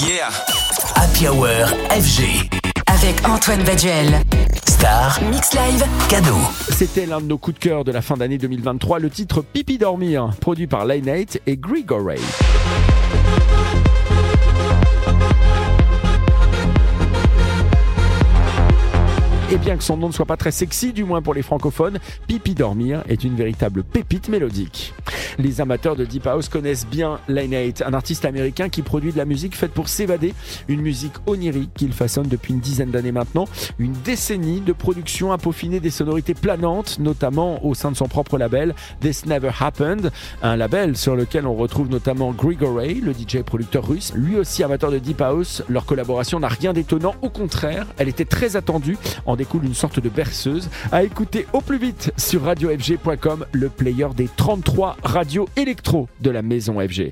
Yeah. Happy Hour FG. Avec Antoine Baduel. Star. Mix Live. Cadeau. C'était l'un de nos coups de cœur de la fin d'année 2023, le titre Pipi Dormir, produit par Lineate et Grigory. Et bien que son nom ne soit pas très sexy, du moins pour les francophones, Pipi Dormir est une véritable pépite mélodique. Les amateurs de Deep House connaissent bien Lineate, un artiste américain qui produit de la musique faite pour s'évader, une musique onirique qu'il façonne depuis une dizaine d'années maintenant, une décennie de production à des sonorités planantes, notamment au sein de son propre label This Never Happened, un label sur lequel on retrouve notamment Grigory, le DJ producteur russe, lui aussi amateur de Deep House. Leur collaboration n'a rien d'étonnant, au contraire, elle était très attendue, en découle une sorte de berceuse, à écouter au plus vite sur radiofg.com, le player des 33 radios électro de la maison FG.